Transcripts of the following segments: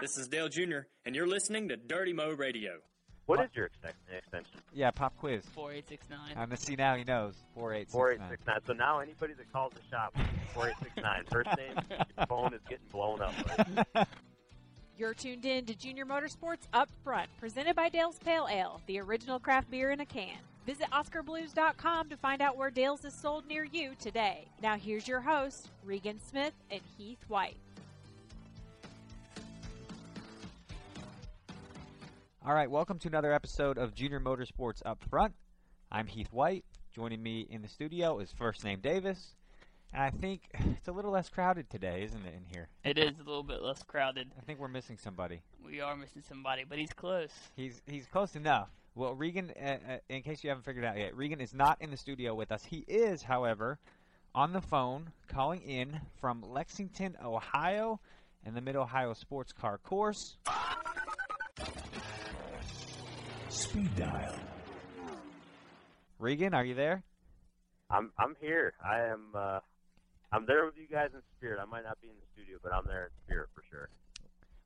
This is Dale Jr., and you're listening to Dirty Mo Radio. What is your extension? Yeah, pop quiz. 4869. I'm gonna see now. He knows. Four eight six Four eight nine. six nine. So now anybody that calls the shop, four eight six nine. First name, your phone is getting blown up. You're tuned in to Junior Motorsports Up Front, presented by Dale's Pale Ale, the original craft beer in a can. Visit OskarBlues.com to find out where Dale's is sold near you today. Now here's your hosts, Regan Smith and Heath White. All right, welcome to another episode of Junior Motorsports Up Front. I'm Heath White. Joining me in the studio is first name Davis. And I think it's a little less crowded today, isn't it, in here? It is a little bit less crowded. I think we're missing somebody. We are missing somebody, but he's close. He's he's close enough. Well, Regan, uh, uh, in case you haven't figured it out yet, Regan is not in the studio with us. He is, however, on the phone calling in from Lexington, Ohio, in the Mid Ohio Sports Car Course. Speed dial. Regan, are you there? I'm I'm here. I am. Uh, I'm there with you guys in spirit. I might not be in the studio, but I'm there in spirit for sure.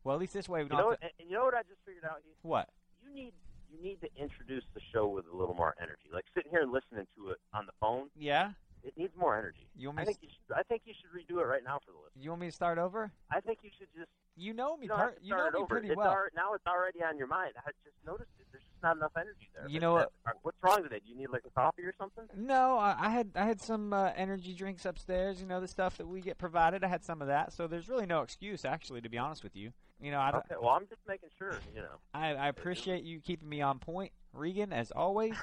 Well, at least this way we You don't know have what? to. And and you know what I just figured out? Heath? What? You need you need to introduce the show with a little more energy. Like sitting here and listening to it on the phone, Yeah? it needs more energy. You want me I to think you should. I think you should redo it right now for the listeners. You want me to start over? I think you should just. You know me. You, don't per- you know me over. pretty it's well. al- now it's already on your mind. I just noticed it. There's just not enough energy there. You But know what? What's wrong today? Do you need like a coffee or something? No, I, I had I had some uh, energy drinks upstairs. You know the stuff that we get provided. I had some of that, so there's really no excuse, actually, to be honest with you. You know, I don't- Okay. Well, I'm just making sure. You know. I, I appreciate you keeping me on point, Regan, as always.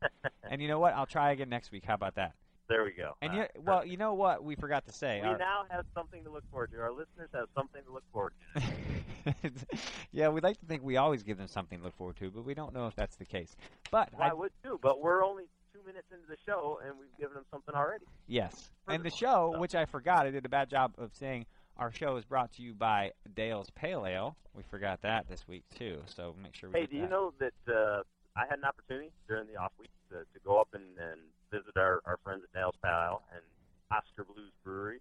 and you know what? I'll try again next week. How about that? There we go. And you, well, you know what? We forgot to say. we our- now have something to look forward to. Our listeners have something to look forward to. yeah, we'd like to think we always give them something to look forward to, but we don't know if that's the case. But Well, I I, would too, but we're only two minutes into the show, and we've given them something already. yes, and the show, so- which I forgot, I did a bad job of saying. Our show is brought to you by Dale's Pale Ale. We forgot that this week too, so make sure we. Hey, do you know that uh, I had an opportunity during the off week to, to go up and, and visit our, our friends at Dale's Pale and Oskar Blues Brewery,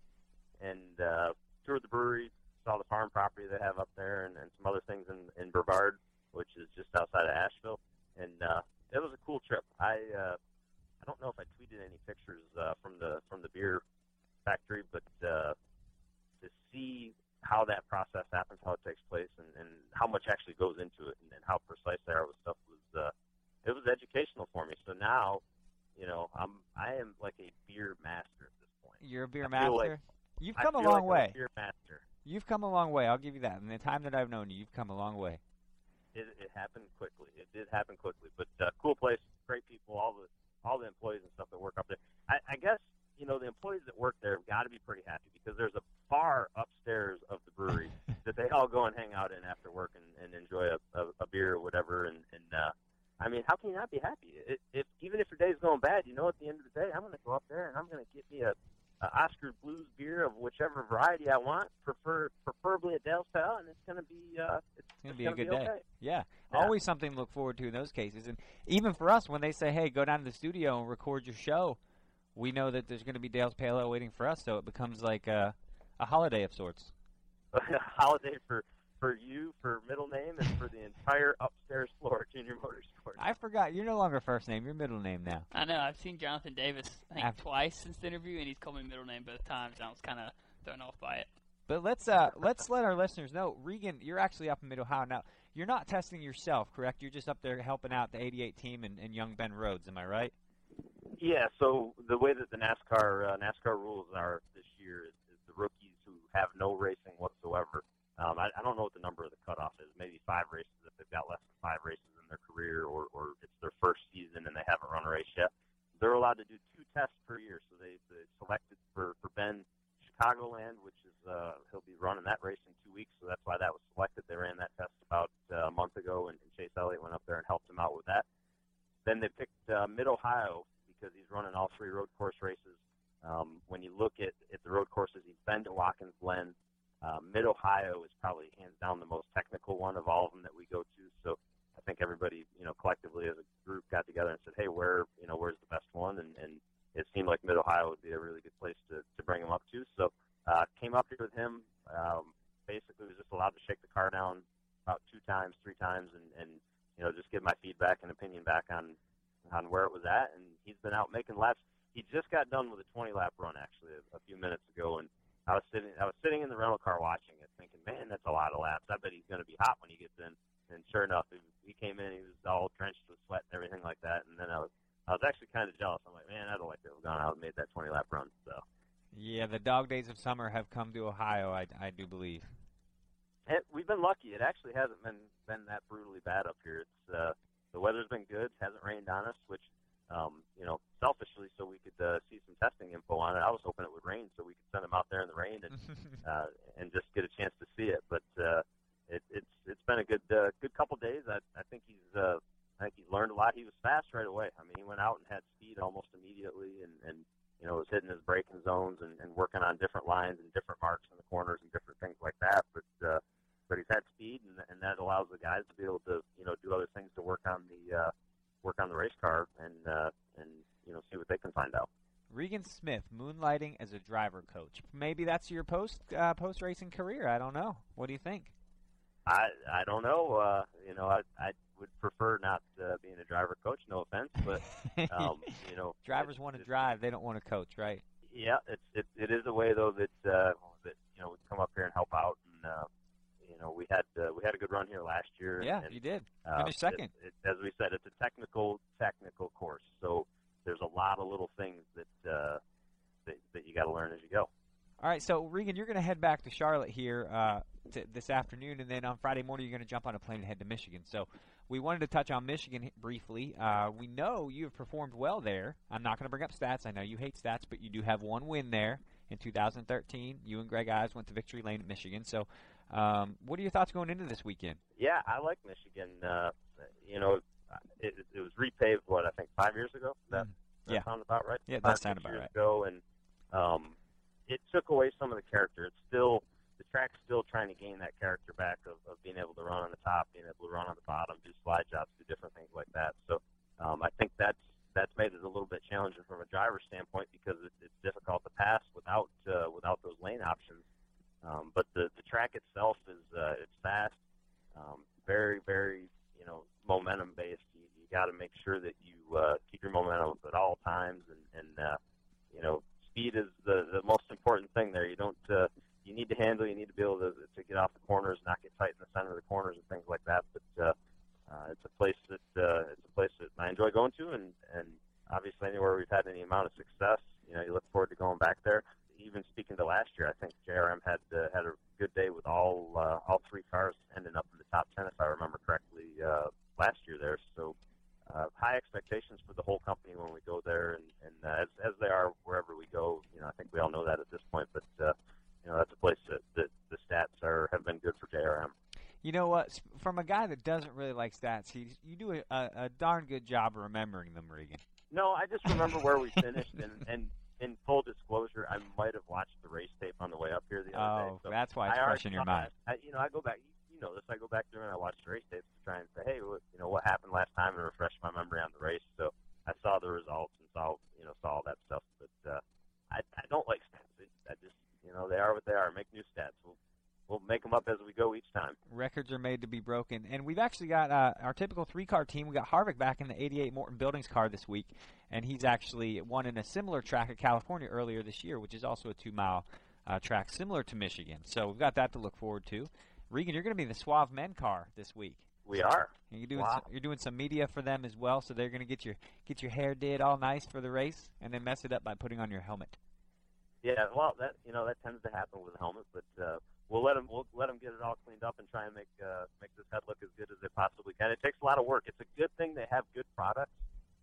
and uh, toured the brewery, saw the farm property they have up there, and, and some other things in, in Brevard, which is just outside of Asheville, and uh, it was a cool trip. I uh, I don't know if I tweeted any pictures uh, from the from the beer factory, but uh, to see how that process happens, how it takes place, and, and how much actually goes into it, and, and how precise they are with stuff was uh, it was educational for me. So now, you know, I'm I am like a beer master at this point. You're a beer I master. like- You've come a long like I'm way. a beer master. You've come a long way. I'll give you that. In the time that I've known you, you've come a long way. It, it happened quickly. It did happen quickly, but uh, cool place, great people, all the all the employees and stuff that work up there. I, I guess you know the employees that work there have got to be pretty happy because there's a bar upstairs of the brewery that they all go and hang out in after work and, and enjoy a, a, a beer or whatever. And, I mean, how can you not be happy? It, if even if your day's going bad, you know, at the end of the day, I'm going to go up there and I'm going to get me a, a Oskar Blues beer of whichever variety I want, prefer preferably a Dale's Pale, and it's going to be uh, it's, It's gonna be a good day. okay. Yeah. Yeah. always something to look forward to in those cases. And even for us, when they say, "Hey, go down to the studio and record your show," we know that there's going to be Dale's Pale Ale waiting for us. So it becomes like a, a holiday of sorts. a holiday for for you, for middle name, and for the entire upstairs floor at Junior Motorsports. I forgot you're no longer first name; you're middle name now. I know. I've seen Jonathan Davis I think After- twice since the interview, and he's called me middle name both times. And I was kind of thrown off by it. But let's uh let's let our listeners know, Regan, you're actually up in Mid Ohio now. You're not testing yourself, correct? You're just up there helping out the 88 team and, and Young Ben Rhodes. Am I right? Yeah. So the way that the NASCAR uh, NASCAR rules are this year is, is the rookies who have no racing whatsoever. Um, I, I don't know what the number of the cutoff is. Maybe five races if they've got less than five races in their career, or, or it's their first season and they haven't run a race yet. They're allowed to do two tests per year. So they, they selected for for Ben Chicagoland, which is uh, he'll be running that race in two weeks. So that's why that was selected. They ran that test about uh, a month ago, and, and Chase Elliott went up there and helped him out with that. Then they picked uh, Mid Ohio because he's running all three road course races. Um, when you look at, at the road courses, he's been to Watkins Glen. Uh, Mid Ohio is probably hands down the most technical one of all of them that we go to. So I think everybody, you know, collectively as a group got together and said, hey, where, you know, where's the best one? And, and it seemed like Mid Ohio would be a really good place to, to bring him up to. So uh, came up here with him. Um, basically was just allowed to shake the car down about two times, three times, and and you know just give my feedback and opinion back on on where it was at. And he's been out making laps. He just got done with a 20 lap run actually a, a few minutes ago, and I was sitting I was sitting in the rental car watching it, thinking, man, that's a lot of laps. I bet he's going to be hot when he gets in. And sure enough, he, he came in, he was all drenched with sweat and everything like that. And then I was I was actually kind of jealous. I'm like, man, I'd like to have gone out and made that 20 lap run. So. Yeah, the dog days of summer have come to Ohio. I, I do believe. It, we've been lucky. It actually hasn't been been that brutally bad up here. It's uh, the weather's been good. It hasn't rained on us, which um, you know, selfishly, so we could uh, see some testing info on it. I was hoping it would rain so we could send him out there in the rain and uh, and just get a chance to see it. But uh, it, it's it's been a good uh, good couple days. I I think he's uh, I think he learned a lot. He was fast right away. I mean, he went out and had speed almost immediately, and and you know was hitting his braking zones and, and working on different lines and different marks in the corners and different things like that. But uh, but he's had speed, and, and that allows the guys to be able to you know do other things to work on the uh, work on the race car and uh, and you know see what they can find out. Regan Smith moonlighting as a driver coach. Maybe that's your post uh, post racing career. I don't know. What do you think? I I don't know. Uh, you know, I I would prefer not uh, being a driver coach. No offense, but um, you know, drivers want to drive. They don't want to coach, right? Yeah, it's it, it is a way though that uh, that you know we come up here and help out and. Uh, you know, we had uh, we had a good run here last year. Yeah, and, you did. uh, Finished second. It, it, as we said, it's a technical technical course, so there's a lot of little things that uh, that, that you got to learn as you go. All right, so Regan, you're going to head back to Charlotte here uh, to, this afternoon, and then on Friday morning you're going to jump on a plane and head to Michigan. So we wanted to touch on Michigan briefly. Uh, we know you have performed well there. I'm not going to bring up stats. I know you hate stats, but you do have one win there in 2013. You and Greg Ives went to victory lane at Michigan. So um, what are your thoughts going into this weekend? Yeah, I like Michigan. Uh, you know, it, it was repaved what I think five years ago. That, that yeah. sound about right? Yeah, that sounds about years right. Ago, and um, it took away some of the character. It's still the track's still trying to gain that character back of, of being able to run on the top, being able to run on the bottom, do slide jobs, do different things like that. So um, I think that's that's made it a little bit challenging from a driver standpoint because it, it's difficult to pass without uh, without those lane options. Um, but the the track itself is uh, it's fast, um, very very you know momentum based. You, you got to make sure that you uh, keep your momentum at all times, and and uh, you know speed is the the most important thing there. You don't uh, you need to handle. You need to be able to to get off the corners, not get tight in the center of the corners and things like that. But uh, uh, it's a place that uh, it's a place that I enjoy going to, and and obviously anywhere we've had any amount of success, you know, you look forward to going back there. Even speaking to last year, I think JRM had uh, had a good day with all uh, all three cars ending up in the top ten, if I remember correctly, uh, last year there. So uh, high expectations for the whole company when we go there, and, and uh, as as they are wherever we go. You know, I think we all know that at this point, but uh, you know that's a place that, that the stats are have been good for JRM. You know what? From a guy that doesn't really like stats, he you do a, a, darn good job of remembering them, Regan. No, I just remember where we finished, and and in full disclosure, I might have watched the race tape on the way up here the other day. Oh, So that's why it's I fresh in your mind. I, you know, I go back. You know this. I go back through and I watch the race tapes to try and say, hey, what, you know, what happened last time, and refresh my memory on the race. So I saw the results and saw, you know, saw all that stuff. But uh, I, I don't like stats. I just, you know, they are what they are. Make new stats. We'll, we'll make them up as we go each time. Records are made to be broken, and we've actually got uh, our typical three-car team. We got Harvick back in the '88 Morton Buildings car this week, and he's actually won in a similar track at California earlier this year, which is also a two-mile uh, track similar to Michigan. So we've got that to look forward to. Regan, you're going to be in the Suave Men car this week. We are. And you're doing Wow. some, you're doing some media for them as well, so they're going to get your get your hair did all nice for the race, and then mess it up by putting on your helmet. Yeah, well, that you know that tends to happen with helmets, but uh, we'll let them we'll let them get it all cleaned up and try and make uh, make this head look as good as they possibly can. It takes a lot of work. It's a good thing they have good products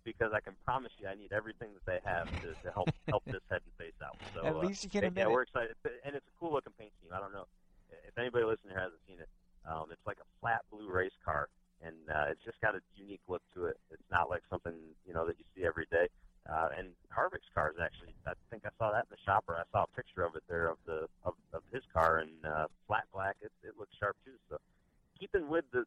because I can promise you I need everything that they have to, to help help this head and face out. So At uh, least you can yeah, admit we're excited, and it's a cool looking paint scheme. I don't know if anybody listening here hasn't seen it. Um, it's like a flat blue race car, and uh, it's just got a unique look to it. It's not like something you know that you see every day. Uh, and Harvick's car is actually, I think I saw that in the shopper. I saw a picture of it there of the of, of his car in uh, flat black. It, it looks sharp too.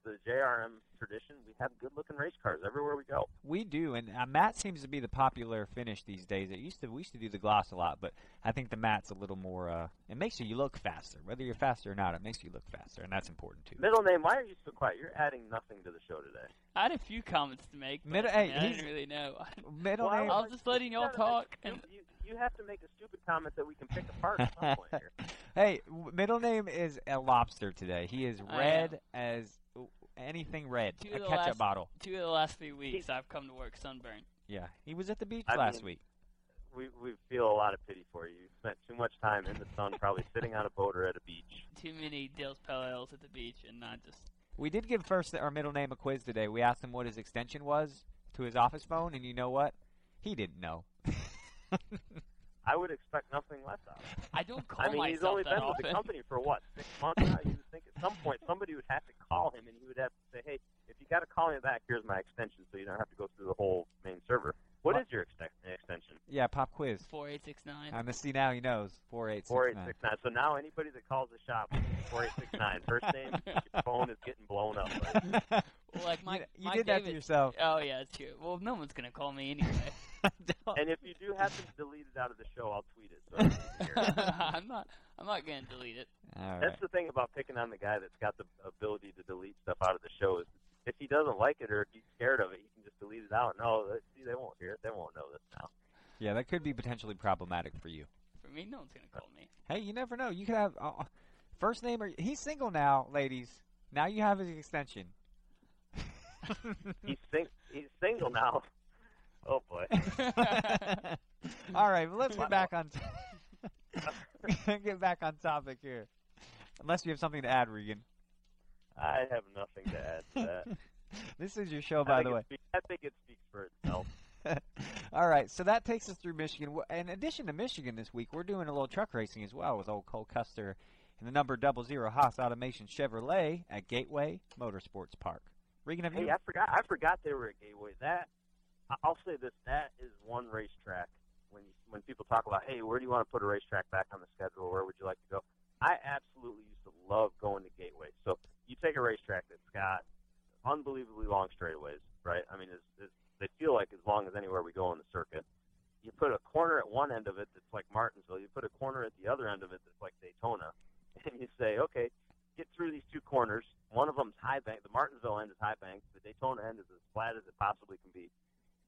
So keeping with the the JRM tradition, we have good looking race cars everywhere we go. We do, and uh, matte seems to be the popular finish these days. It used to we used to do the gloss a lot, but I think the matte's a little more. Uh, it makes you look faster, whether you're faster or not. It makes you look faster, and that's important too. Middle name, why are you so quiet? You're adding nothing to the show today. I had a few comments to make. But, Middle- I, mean, hey, I he's- didn't really know. Middle Well, name. I was just letting y'all talk. make- And you, you have to make a stupid comment that we can pick apart at some point here. Hey, middle name is a lobster today. He is red as anything red. Two a ketchup last- bottle. two of the last few weeks, I've come to work sunburned. Yeah, he was at the beach I last mean- week. We we feel a lot of pity for you. You spent too much time in the sun, probably sitting on a boat or at a beach. Too many Dale's Pale at the beach, and not just. We did give first our middle name a quiz today. We asked him what his extension was to his office phone, and you know what? He didn't know. I would expect nothing less out of him. I don't call I mean, he's only that been often. with the company for what six months now. You would think at some point somebody would have to call him, and he would have to say, "Hey, if you got to call me back, here's my extension, so you don't have to go through the whole main server." What What? is your exten- extension? yeah, pop quiz. Four eight six nine. On the see now he knows. Four eight Four six eight nine. six nine. So now anybody that calls the shop, four eight six nine. First name, your phone is getting blown up. Right? Well, like my, you you my did that to yourself. Oh yeah, it's true. Well, no one's gonna call me anyway. And if you do happen to delete it out of the show, I'll tweet it. So everybody can hear it. I'm not. I'm not gonna delete it. All right. That's the thing about picking on the guy that's got the ability to delete stuff out of the show is if he doesn't like it or if he's scared of it, he can just delete it out. No, that- see, they won't hear it. They won't know this now. Yeah, that could be potentially problematic for you. For me, no one's gonna call me. Hey, you never know. You could have uh, first name or he's single now, ladies. Now you have his extension. He's sing- he's single now. Oh boy. All right, well, let's get back on. get back on topic here. Unless you have something to add, Regan. I have nothing to add to that. This is your show, by the way. speaks- I think it speaks for itself. All right, so that takes us through Michigan. In addition to Michigan this week, we're doing a little truck racing as well with old Cole Custer and the number double zero Haas Automation Chevrolet at Gateway Motorsports Park. Regan, have you? Hey, I forgot. I forgot they were at Gateway. That I'll say this: that is one racetrack. When you, when people talk about, hey, where do you want to put a racetrack back on the schedule? Where would you like to go? I absolutely used to love going to Gateway. So you take a racetrack that's got unbelievably long straightaways, right? I mean, it's, it's, they feel like as long as anywhere we go on the circuit. You put a corner at one end of it that's like Martinsville. You put a corner at the other end of it that's like Daytona, and you say, okay, get through these two corners. One of them's high bank. The Martinsville end is high bank. The Daytona end is as flat as it possibly can be.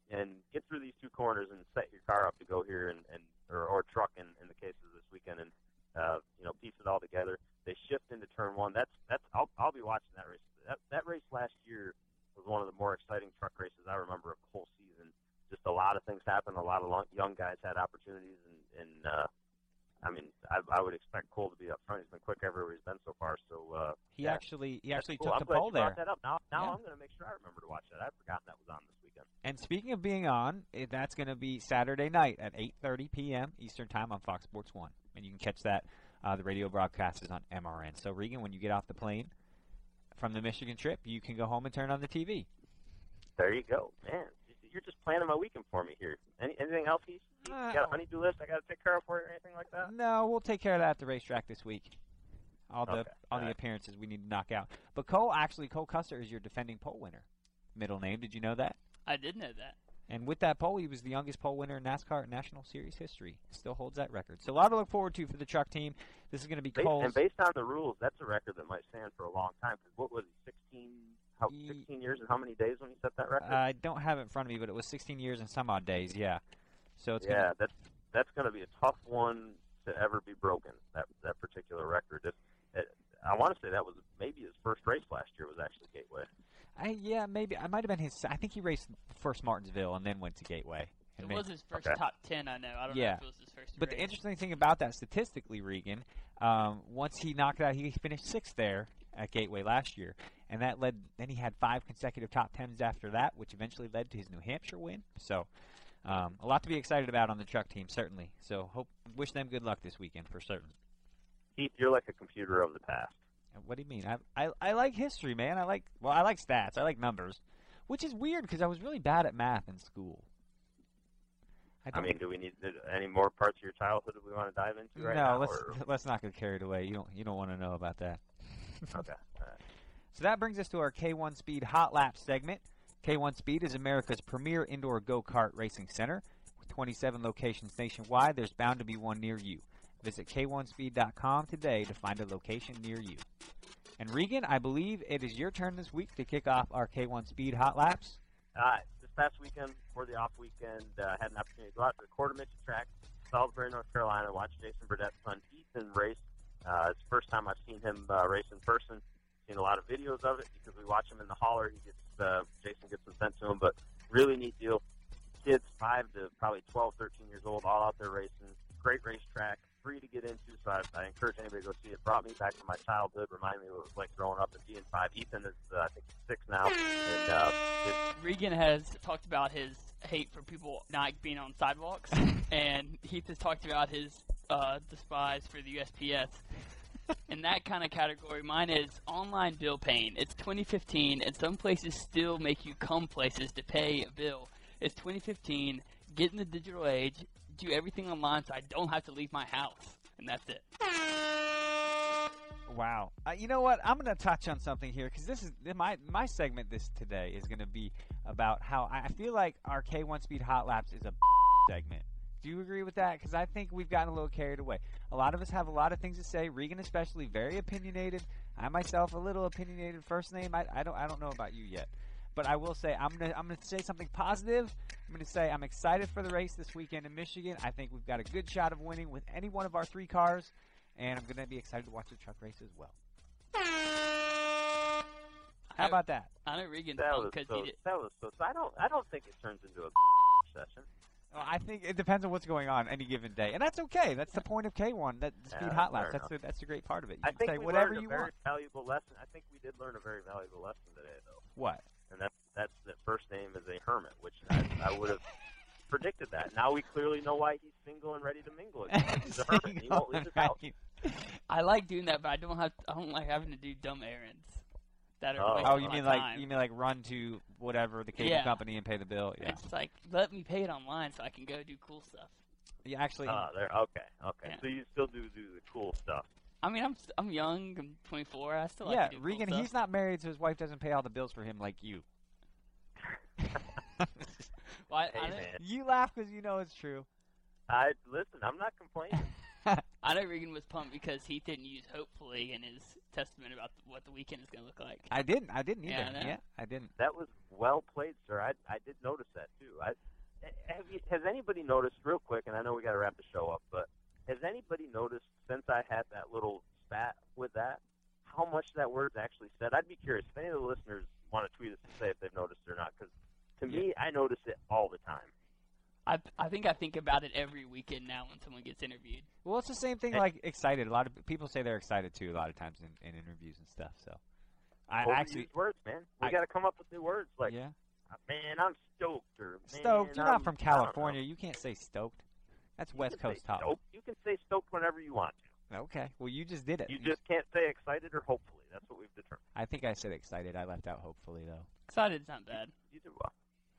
And get through these two corners and set your car up to go here and, and or, or truck in, in the case of this weekend and uh, you know piece it all together. They shift into turn one. That's that's I'll I'll be watching that race. That that race last year was one of the more exciting truck races I remember of the whole season. Just a lot of things happened. A lot of long, young guys had opportunities, and and uh, I mean I, I would expect Cole to be up front. He's been quick everywhere he's been so far. So uh, he yeah. actually he actually cool. took I'm the pole there. That up. Now now Yeah. I'm going to make sure I remember to watch that. I'd forgotten that was on this weekend. And speaking of being on, eh, that's going to be Saturday night at 8:30 p.m. Eastern Time on Fox Sports One, and you can catch that. Uh, the radio broadcast is on MRN. So Regan, when you get off the plane from the Michigan trip, you can go home and turn on the TV. There you go, man. You're just planning my weekend for me here. Any, anything else? You, you Uh, got a honeydew list I got to take care of for you or anything like that? No, we'll take care of that at the racetrack this week. All the Okay, all the alright. appearances we need to knock out. But Cole, actually, Cole Custer is your defending pole winner. Middle name, did you know that? I did know that. And with that pole, he was the youngest pole winner in NASCAR National Series history. Still holds that record. So a lot to look forward to for the truck team. This is going to be Based, Cole's. and based on the rules, that's a record that might stand for a long time. Because what was he, 16, how, 16 years and how many days when he set that record? I don't have it in front of me, but it was 16 years and some odd days. Yeah. So it's yeah, gonna, that's that's going to be a tough one to ever be broken. That that particular record. It, it, I want to say that was maybe his first race last year was actually Gateway. I, yeah, maybe I might have been his. I think he raced first Martinsville and then went to Gateway. And It may- was his first Okay. top ten. I know. I don't Yeah. know if it was his first. But the interesting thing about that, statistically, Regan, um, once he knocked out, he finished sixth there at Gateway last year, and that led. Then he had five consecutive top tens after that, which eventually led to his New Hampshire win. So, um, a lot to be excited about on the truck team, certainly. So, hope wish them good luck this weekend for certain. Heath, you're like a computer of the past. What do you mean? I, I I like history, man. I like well, I like stats. I like numbers, which is weird because I was really bad at math in school. I don't- mean, do we need any more parts of your childhood that we want to dive into right no, now? No, let's or- let's not get carried away. You don't you don't want to know about that. okay. All right. So that brings us to our K1 Speed Hot Lap segment. K1 Speed is America's premier indoor go kart racing center. With 27 locations nationwide, there's bound to be one near you. Visit K1Speed.com today to find a location near you. And Regan, I believe it is your turn this week to kick off our K1 Speed Hot Laps. Uh, this past weekend, for the off weekend, uh, had an opportunity to go out to the Quarter Midget track, Salisbury, North Carolina, watch Jason Burdett's son Ethan race. Uh, it's the first time I've seen him uh, race in person. Seen a lot of videos of it because we watch him in the hauler. He gets uh, Jason gets them sent to him, but really neat deal. Kids five to probably 12, 13 years old, all out there racing. Great racetrack, free to get into. So I, I encourage anybody to go see it. Brought me back to my childhood. Reminded me what it was like growing up and being five. Ethan is uh, I think six now, and uh, Regan has talked about his hate for people not being on sidewalks, and Heath has talked about his uh, despise for the USPS. In that kind of category, mine is online bill paying. It's 2015, and some places still make you come places to pay a bill. It's 2015. Get in the digital age. Do everything online, so I don't have to leave my house, and that's it. Wow. Uh, you know what? I'm going to touch on something here because this is my my segment. This today is going to be about how I feel like our K1 Speed Hot Laps is a segment. Do you agree with that? Because I think we've gotten a little carried away. A lot of us have a lot of things to say. Regan, especially, very opinionated. I myself, a little opinionated. First name, I, I don't I don't know about you yet, but I will say I'm gonna I'm gonna say something positive. I'm gonna say I'm excited for the race this weekend in Michigan. I think we've got a good shot of winning with any one of our three cars and I'm going to be excited to watch the truck race as well. How about that? I know Regan's that was because so. he did. That was so. so I don't. I don't think it turns into a session. Well, I think it depends on what's going on any given day, and that's okay. That's the point of K1. That the speed Yeah, hot laps. That's enough. the, that's the great part of it. You I can think say we whatever learned you a very want. valuable lesson. I think we did learn a very valuable lesson today, though, What? and that's that's that first name is a hermit, which I, I would have predicted that. Now we clearly know why he's single and ready to mingle again. He's a hermit. He won't leave his house. I like doing that, but I don't have. I don't like having to do dumb errands. That are Oh. Oh, you mean like time. you mean like run to whatever the cable Yeah. company and pay the bill? Yeah. It's like let me pay it online so I can go do cool stuff. Yeah, actually, Ah, there. Okay, okay. Yeah. So you still do do the cool stuff. I mean, I'm s- I'm young. I'm 24. I still like yeah, to do Regan, cool stuff. he's not married, so his wife doesn't pay all the bills for him like you. Well, I, Hey I, man, you laugh because you know it's true. I listen. I'm not complaining. I know Regan was pumped because he didn't use hopefully in his testament about what the weekend is going to look like. I didn't. I didn't Yeah, either. I yeah, I didn't. That was well played, sir. I I did notice that too. I eh, have you, has anybody noticed real quick? And I know we got to wrap the show up, but has anybody noticed since I had that little spat with that how much that word's actually said? I'd be curious if any of the listeners want to tweet us and say if they've noticed it or not. Because to me, I notice it all the time. I I think I think about it every weekend now when someone gets interviewed. Well, it's the same thing like excited. A lot of people say they're excited too. A lot of times in, in interviews and stuff. So, I Overused actually, words, man. We got to come up with new words like yeah, man, I'm stoked or man, stoked. You're I'm, not from I don't know. California. You can't say stoked. That's You West Coast talk. stoked. You can say stoked whenever you want to. Okay. Well, you just did it. You just can't say excited or hopefully. That's what we've determined. I think I said excited. I left out hopefully though. Excited's not bad. You did well.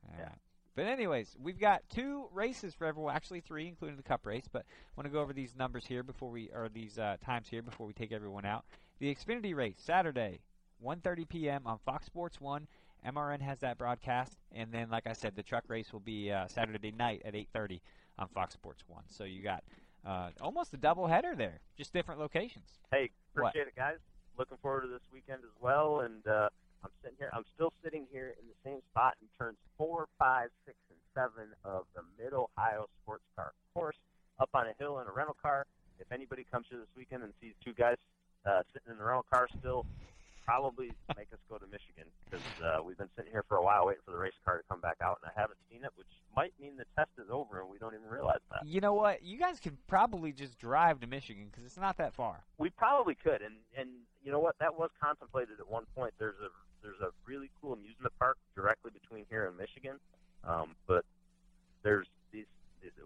All Yeah. right. But anyways, we've got two races for everyone. Actually, three, including the Cup race. But I want to go over these numbers here before we, or these uh, times here before we take everyone out. The Xfinity race Saturday, 1:30 p.m. on Fox Sports One. MRN has that broadcast, and then, like I said, the truck race will be uh, Saturday night at 8:30 on Fox Sports One. So you got uh, almost a double header there, just different locations. Hey, What? appreciate it, guys. Looking forward to this weekend as well. And uh, I'm sitting here. I'm still sitting here in the same spot in turns four, five, six, and seven of the Mid Ohio Sports Car Course, up on a hill in a rental car. If anybody comes here this weekend and sees two guys uh, sitting in the rental car still, probably make us go to Michigan because uh, we've been sitting here for a while waiting for the race car to come back out, and I haven't seen it, which might mean the test is over and we don't even realize that. You know what? You guys can probably just drive to Michigan because it's not that far. We probably could, and and you know what? That was contemplated at one point. There's a there's a really cool amusement park directly between here and Michigan, um, but there's these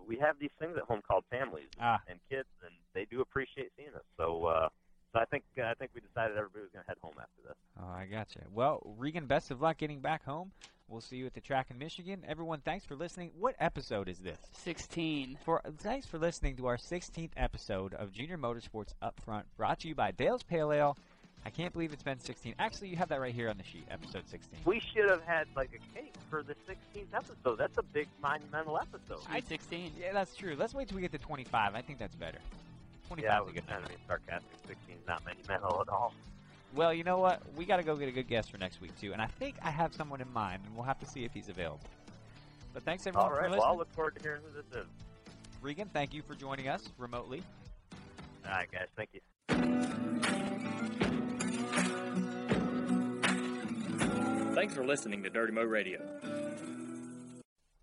we have these things at home called families Ah. and kids, and they do appreciate seeing us. So uh, so I think I think we decided everybody was going to head home after this. Oh, I gotcha. Well, Regan, best of luck getting back home. We'll see you at the track in Michigan. Everyone, thanks for listening. What episode is this? 16. For thanks for listening to our 16th episode of Junior Motorsports Upfront, brought to you by Dale's Pale Ale, I can't believe it's been 16. Actually, you have that right here on the sheet, episode 16. We should have had like a cake for the 16th episode. That's a big monumental episode. Sweet 16. Yeah, that's true. Let's wait till we get to 25. I think that's better. 25 Yeah, I is a was good number. of sarcastic. 16 is not monumental at all. Well, you know what? We got to go get a good guest for next week too, and I think I have someone in mind, and we'll have to see if he's available. But thanks everyone All right. for Well, listening. I'll look forward to hearing who this is. Regan, thank you for joining us remotely. All right, guys. Thank you. Thanks for listening to Dirty Mo Radio.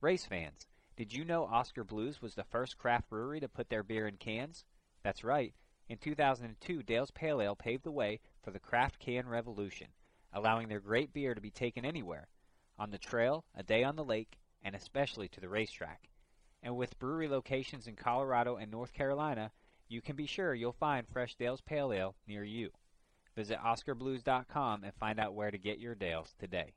Race fans, did you know Oskar Blues was the first craft brewery to put their beer in cans? That's right. In 2002, Dale's Pale Ale paved the way for the craft can revolution, allowing their great beer to be taken anywhere on the trail, a day on the lake, and especially to the racetrack. And with brewery locations in Colorado and North Carolina, you can be sure you'll find fresh Dale's Pale Ale near you. Visit OskarBlues.com and find out where to get your Dales today.